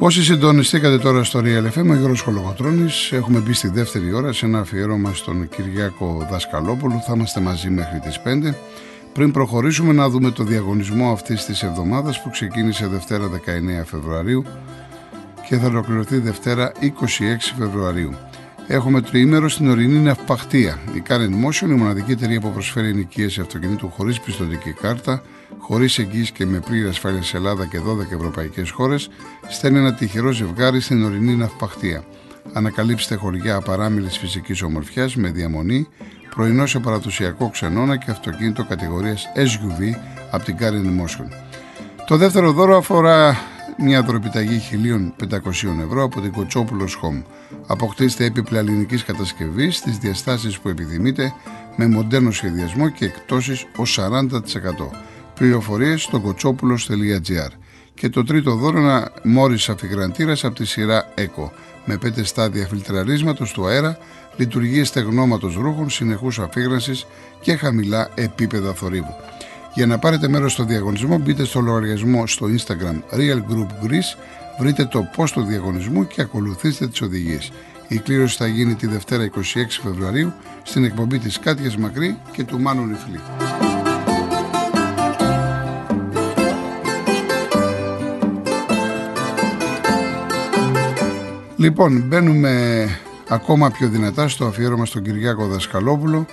Όσοι συντονιστήκατε τώρα στο Real FM, ο Γιώργος Κολογοτρώνης, έχουμε μπει στη δεύτερη ώρα σε ένα αφιέρωμα στον Κυριάκο Δασκαλόπουλο. Θα είμαστε μαζί μέχρι τις 5. Πριν προχωρήσουμε να δούμε το διαγωνισμό αυτής της εβδομάδας που ξεκίνησε Δευτέρα 19 Φεβρουαρίου και θα ολοκληρωθεί Δευτέρα 26 Φεβρουαρίου. Έχουμε τριήμερο στην ορεινή ναυπαχτία. Η Karen Motion, η μοναδική εταιρεία που προσφέρει ενοικίαση αυτοκινήτου χωρίς πιστοτική κάρτα, χωρίς εγγύηση και με πλήρη ασφάλεια σε Ελλάδα και 12 ευρωπαϊκές χώρες, στέλνει ένα τυχερό ζευγάρι στην ορεινή ναυπαχτία. Ανακαλύψτε χωριά απαράμιλης φυσικής ομορφιάς με διαμονή, πρωινό σε παραδοσιακό ξενώνα και αυτοκίνητο κατηγορίας SUV από την Karen Motion. Το δεύτερο δώρο αφορά μια δωρεπιταγή 1.500 ευρώ από την Κοτσόπουλος Home. Αποκτήστε έπιπλα ελληνικής κατασκευής στις διαστάσεις που επιθυμείτε με μοντέρνο σχεδιασμό και εκτόσει ως 40%. Πληροφορίες στο κοτσόπουλο.gr. Και το τρίτο δώρο ένα μόρις αφιγραντήρας από τη σειρά ECO με 5 στάδια φιλτραρίσματος του αέρα, λειτουργίε στεγνώματος ρούχων, συνεχούς αφήγρανση και χαμηλά επίπεδα θορύβου. Για να πάρετε μέρος στο διαγωνισμό μπείτε στο λογαριασμό στο Instagram Real Group Greece, βρείτε το post του διαγωνισμού και ακολουθήστε τις οδηγίες. Η κλήρωση θα γίνει τη Δευτέρα 26 Φεβρουαρίου στην εκπομπή της Κάτιας Μακρύ και του Μάνου Νιφλή. Λοιπόν, μπαίνουμε ακόμα πιο δυνατά στο αφιέρωμα στον Κυριάκο Δασκαλόπουλο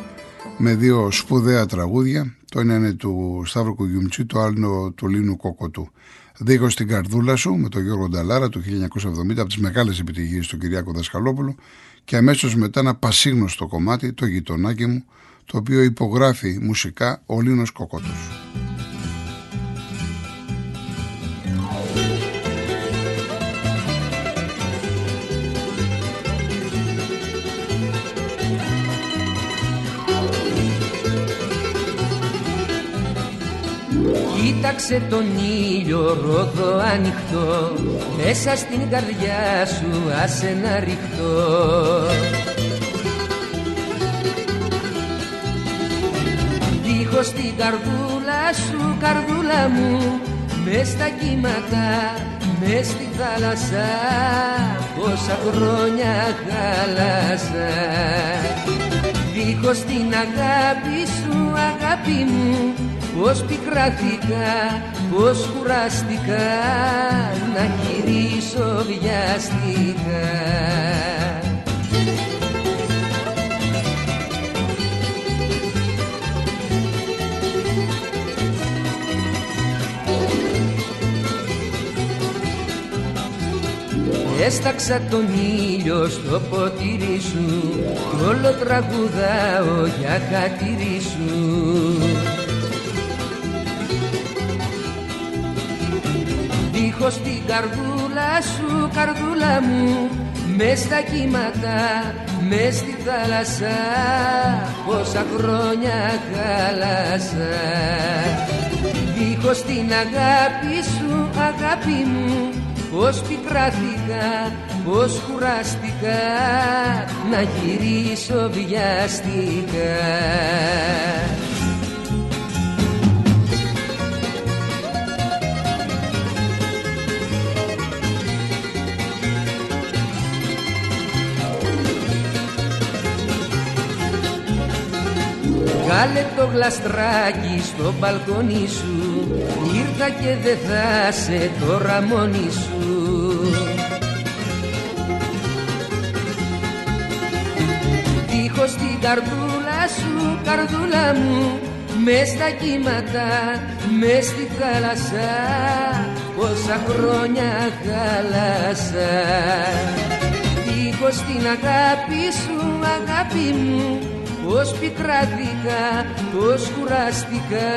με δύο σπουδαία τραγούδια. Το ένα είναι του Σταύρου Κουγιουμτσί, το άλλο του Λίνου Κόκοτου. Δίκο στην καρδούλα σου με τον Γιώργο Νταλάρα του 1970 από τις μεγάλες επιτυχίες του Κυριάκου Δασκαλόπουλου και αμέσως μετά ένα πασίγνωστο κομμάτι, το γειτονάκι μου, το οποίο υπογράφει μουσικά ο Λίνος Κόκοτος. Κοίταξε τον ήλιο ρόδο ανοιχτό. Μέσα στην καρδιά σου άσε να ρηχτώ. Δίχως την καρδούλα σου καρδούλα μου Μες στα κύματα, μες στη θάλασσα. Πόσα χρόνια χάλασα Δίχως την αγάπη σου αγάπη μου Πώς πικράθηκα, πώς κουράστηκα να γυρίσω βιαστικά. Έσταξα τον ήλιο στο ποτήρι σου Κι όλο τραγουδάω για χατήρι σου Δίχως την καρδούλα σου, καρδούλα μου Μες στα κύματα, μες στη θάλασσα. Πόσα χρόνια χάλασα. Δίχως την αγάπη σου, αγάπη μου Πώς πικράθηκα, πώς κουράστηκα Να γυρίσω βιαστικά Βάλε το γλαστράκι στο μπαλκόνι σου. Ήρθα και δε θα σε τώρα μόνη σου. Δίχως την καρδούλα σου, καρδούλα μου Μες στα κύματα, μες στη θάλασσα. Πόσα χρόνια χάλασα. Δίχως την αγάπη σου, αγάπη μου Πώς πικράθηκα, πώς κουράστηκα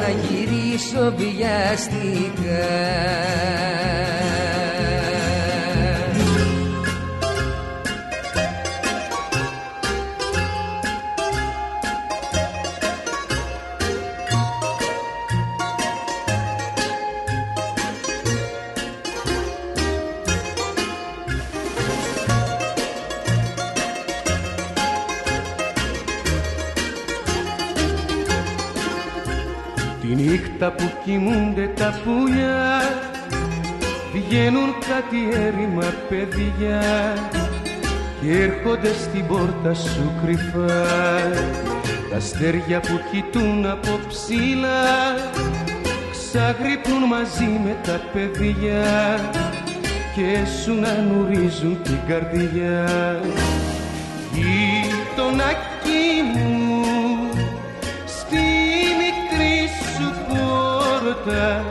να γυρίσω βιαστικά. Νύχτα που κοιμούνται τα πουλιά. Βγαίνουν κάτι έρημα παιδιά. Και έρχονται στην πόρτα σου κρυφά. Τα αστέρια που κοιτούν από ψηλά ξαγρυπνούν μαζί με τα παιδιά και σου να νουρίζουν την καρδιά. Γειτονάκι μου πόρτα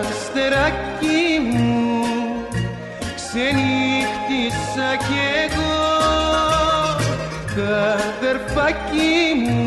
αστεράκι μου ξενύχτησα κι εγώ τα αδερφάκι μου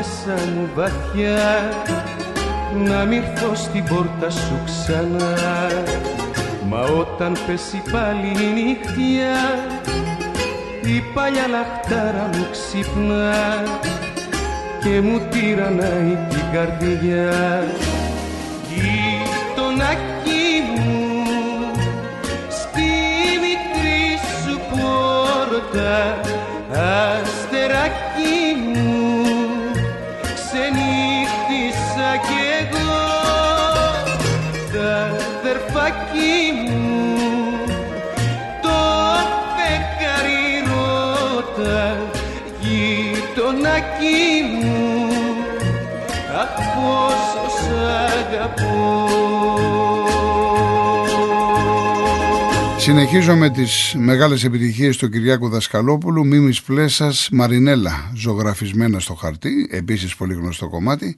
μέσα μου βαθιά Να μ' ήρθω στην πόρτα σου ξανά. Μα όταν πέσει πάλι η νύχτια Η παλιά λαχτάρα μου ξυπνά Και μου τυραννάει την καρδιά. Γειτονάκι μου τα αστεράκι γειτονάκι μου αχ πόσο σ' αγαπώ. Συνεχίζω με τις μεγάλες επιτυχίες του Κυριάκου Δασκαλόπουλου. Μίμης Πλέσας Μαρινέλα ζωγραφισμένα στο χαρτί Επίσης πολύ γνωστό κομμάτι.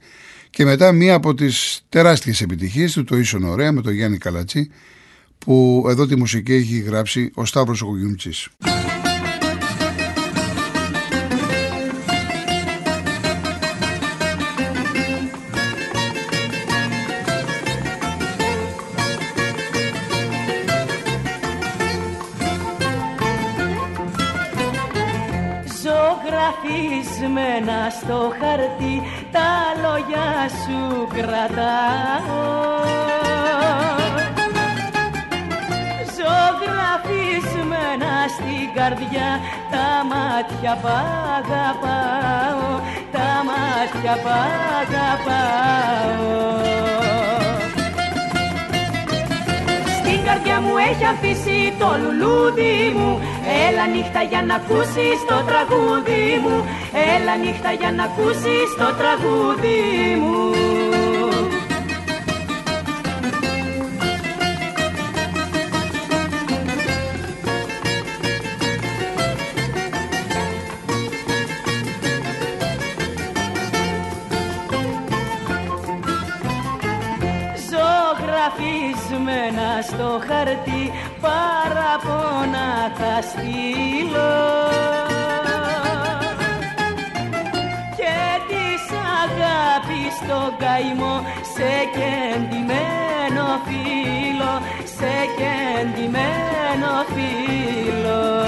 Και μετά μία από τις τεράστιες επιτυχίες του Το Ίσον Ωραία με τον Γιάννη Καλατσί Που εδώ τη μουσική έχει γράψει ο Σταύρος Οκογιουμτσής στο χαρτί τα λόγια σου κρατάω. Ζωγραφισμένα στην καρδιά τα μάτια που αγαπάω τα μάτια που έχει αφήσει το λουλούδι μου. Έλα νύχτα για να ακούσεις το τραγούδι μου. Έλα νύχτα για να ακούσεις το τραγούδι μου στο χαρτί παραπονά θα στείλω. Και της αγάπης το καημό σε κεντυμένο φίλο σε κεντυμένο φίλο.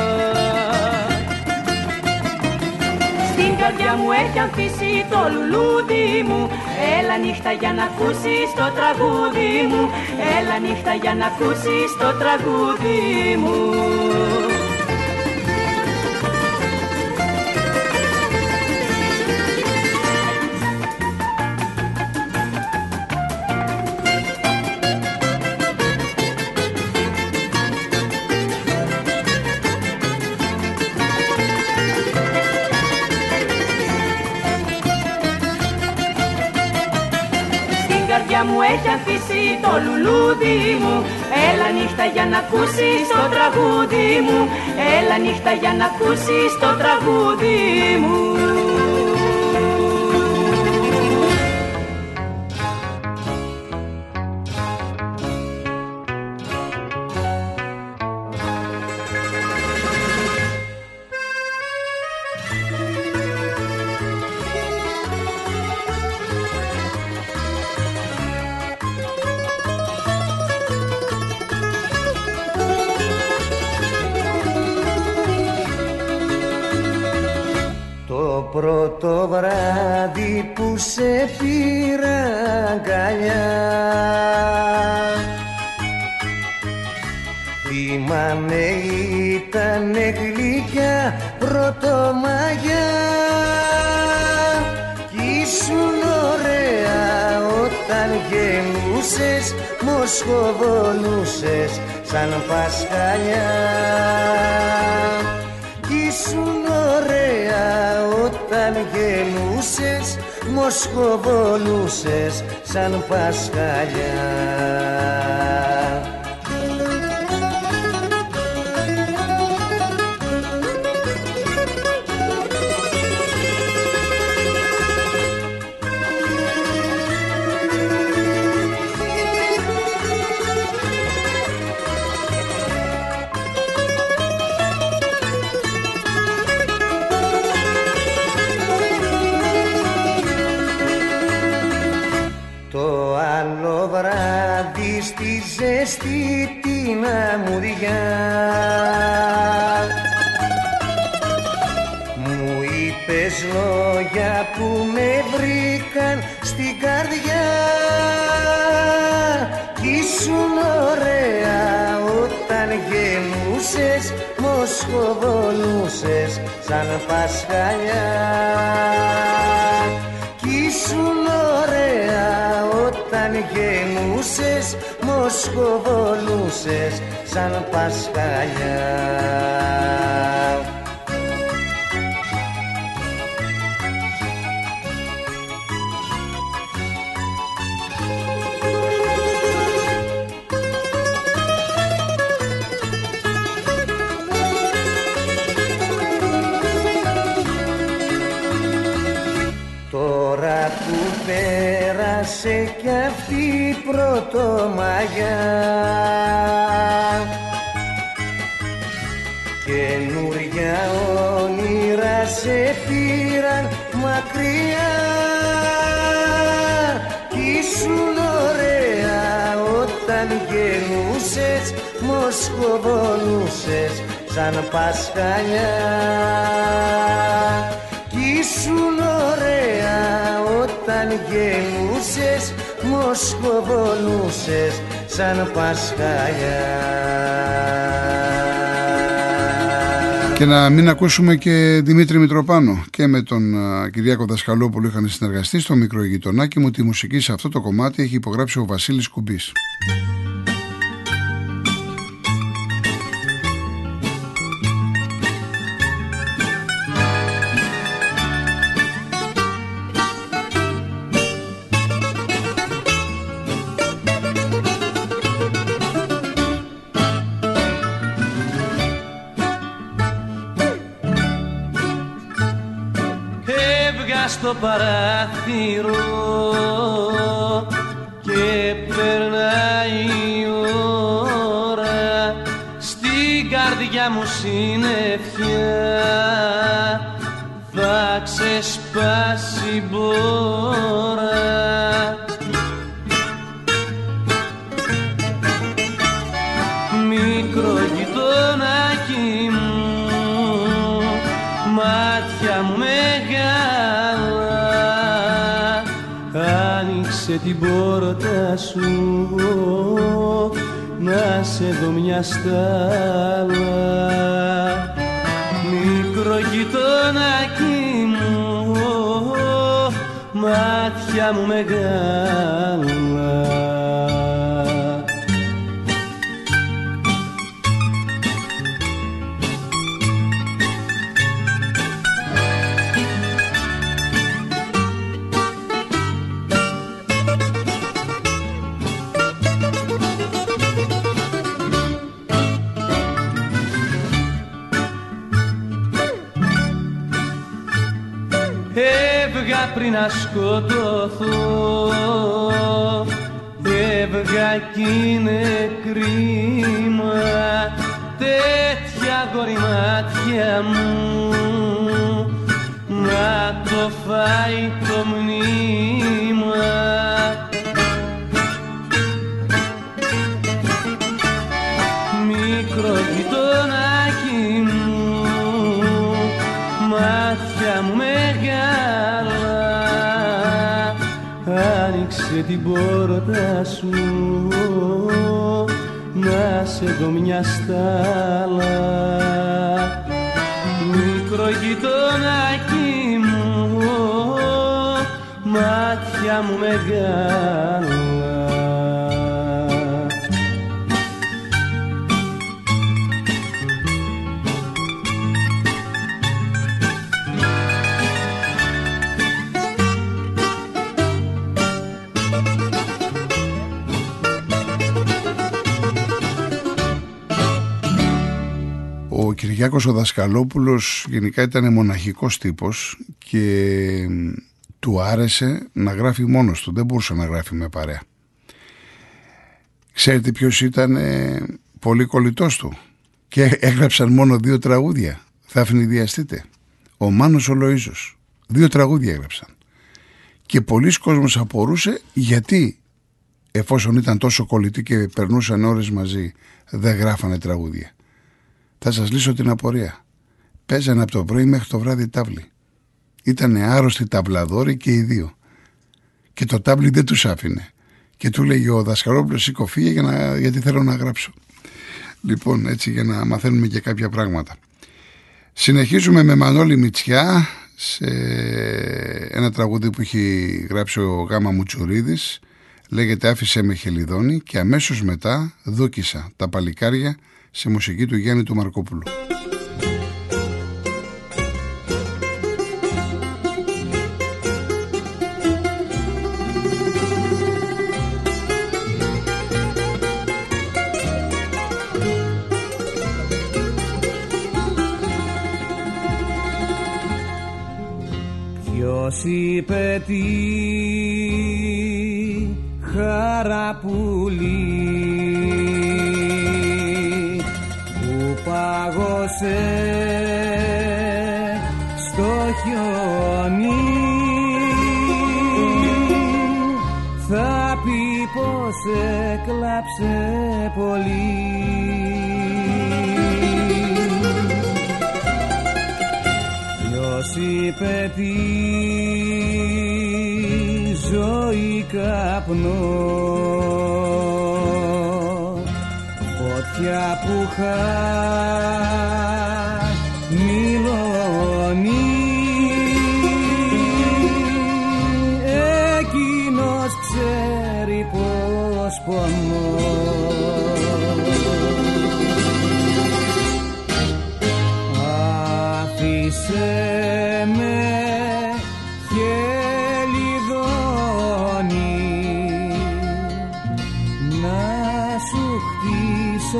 Καρδιά μου έχει αφήσει το λουλούδι μου Έλα νύχτα για να ακούσεις το τραγούδι μου. Έλα νύχτα για να ακούσεις το τραγούδι μου μου έχει αφήσει το λουλούδι μου. Έλα νύχτα για να ακούσεις το τραγούδι μου. Έλα νύχτα για να ακούσεις το τραγούδι μου πρώτο βράδυ που σε πήρα αγκαλιά. Θυμάμαι ήταν γλυκιά πρωτομαγιά. Κι ήσουν ωραία όταν γεννούσες Μοσχοβολούσες σαν πασχαλιά όταν γεννούσες Μοσχοβολούσες σαν πασχαλιά στη ζέστη την αμμουδιά. Μου είπες λόγια που με βρήκαν στην καρδιά. Κι ήσουν ωραία όταν γεννούσες Μοσχοβολούσες σαν πασχαλιά Κι ήσουν ωραία όταν γεννούσες Μοσχοβολούσες σαν πασχαλιά πέρασε κι αυτή η πρωτομαγιά. Καινούρια όνειρα σε πήραν μακριά. Κι ήσουν ωραία όταν γεννούσες Μοσχοβολούσες σαν πασχαλιά. Κι ήσουν ωραία όταν γεννούσες Μοσχοβολούσες σαν πασχαλιά Και να μην ακούσουμε και Δημήτρη Μητροπάνο και με τον α, Κυριάκο Δασκαλόπουλο είχαν συνεργαστεί στο μικρό γειτονάκι μου. Τη μουσική σε αυτό το κομμάτι έχει υπογράψει ο Βασίλης Κουμπής. Παράθυρο και περνάει η ώρα. Στην καρδιά μου συννεφιά θα ξεσπάσει μπόρα πόρτα σου να σε δω μια στάλα. Μικρό γειτονάκι μου μάτια μου μεγάλα να σκοτωθώ. Έβγα κι είναι κρίμα Τέτοια γόρι μάτια μου. Να το φάει το μνήμα την πόρτα σου. Να σε δω μια στάλα. Μικρό γειτονάκι μου μάτια μου μεγάλα Κυριάκος ο Δασκαλόπουλος γενικά ήταν μοναχικός τύπος και του άρεσε να γράφει μόνος του, δεν μπορούσε να γράφει με παρέα. Ξέρετε ποιος ήταν ε, πολύ κολλητός του και έγραψαν μόνο δύο τραγούδια. Θα ευνηδιαστείτε. Ο Μάνος ο Λοΐζος. Δύο τραγούδια έγραψαν. Και πολλοί κόσμος απορούσε γιατί εφόσον ήταν τόσο κολλητοί και περνούσαν ώρες μαζί δεν γράφανε τραγούδια. Θα σας λύσω την απορία. Παίζανε από το πρωί μέχρι το βράδυ τάβλη. Ήταν άρρωστοι ταυλαδόροι και οι δύο. Και το τάβλι δεν τους άφηνε. Και του λέγει ο δασκαλόπουλος σήκω φύγε για να, γιατί θέλω να γράψω. Λοιπόν έτσι για να μαθαίνουμε και κάποια πράγματα. Συνεχίζουμε με Μανώλη Μητσιά σε ένα τραγούδι που έχει γράψει ο Γάμα Μουτσουρίδης λέγεται «Άφησε με χελιδόνι» και αμέσως μετά δούκισα τα παλικάρια σε μουσική του Γιάννη του Μαρκόπουλου. Ποιος είπε τι χαραπουλή πάγωσε στο χιόνι. Θα πει πως έκλαψε πολύ. Ποιος είπε τη ζωή καπνό. Φωτιά που χαμηλώνει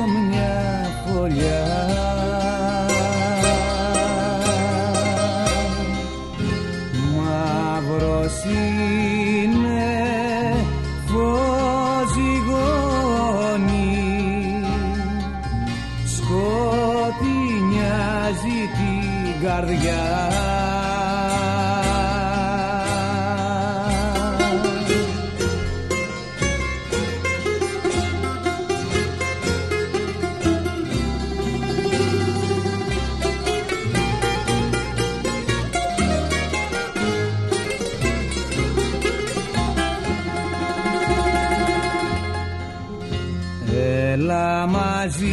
μια φωλιά. μαζί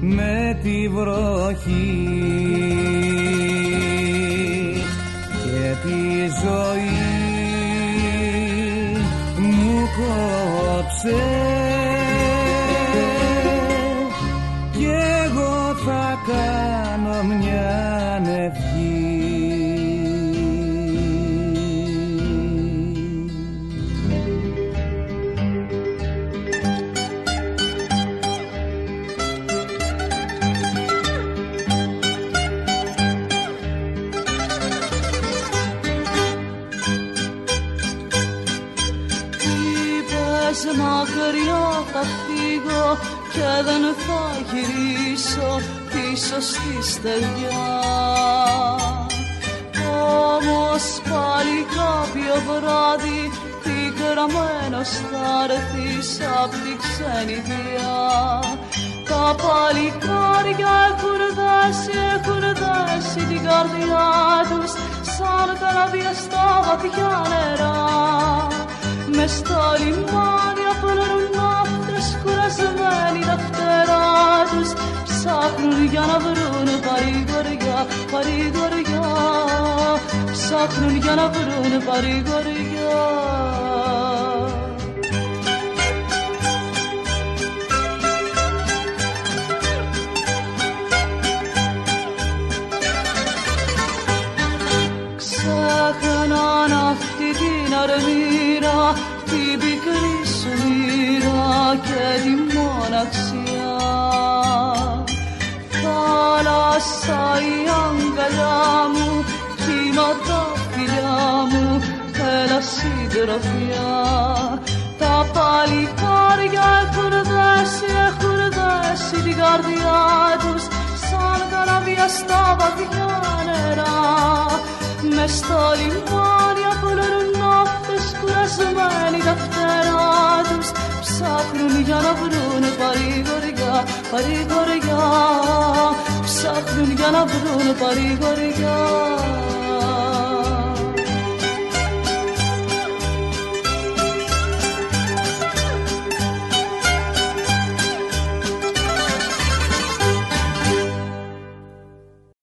με τη βροχή. Και τη ζωή στεριά Όμως πάλι κάποιο βράδυ πικραμένος θα έρθεις απ' τη ξενιδιά Τα παλικάρια έχουν δέσει, έχουν δέσει την καρδιά τους σαν καράβια στα βαθιά νερά. Μες στα λιμάνια ψάχνουν για να βρουν παρηγοριά Ξέχαναν αυτή την αρμήρα την πικρή σου μοίρα και τη μοναξιά θάλασσα η αγκαλιά μου κύματα φιλιά μου έλα συντροφιά τα παλικάρια έχουν δέσει, έχουν δέσει την καρδιά τους σαν καράβια στα βαθιά νερά. Μες στα λιμάνια πληρούν ναύτες κουρασμένοι τα φτερά τους. Ψάχνουν για να βρουν παρηγοριά, παρηγοριά. Ψάχνουν για να βρουν παρηγοριά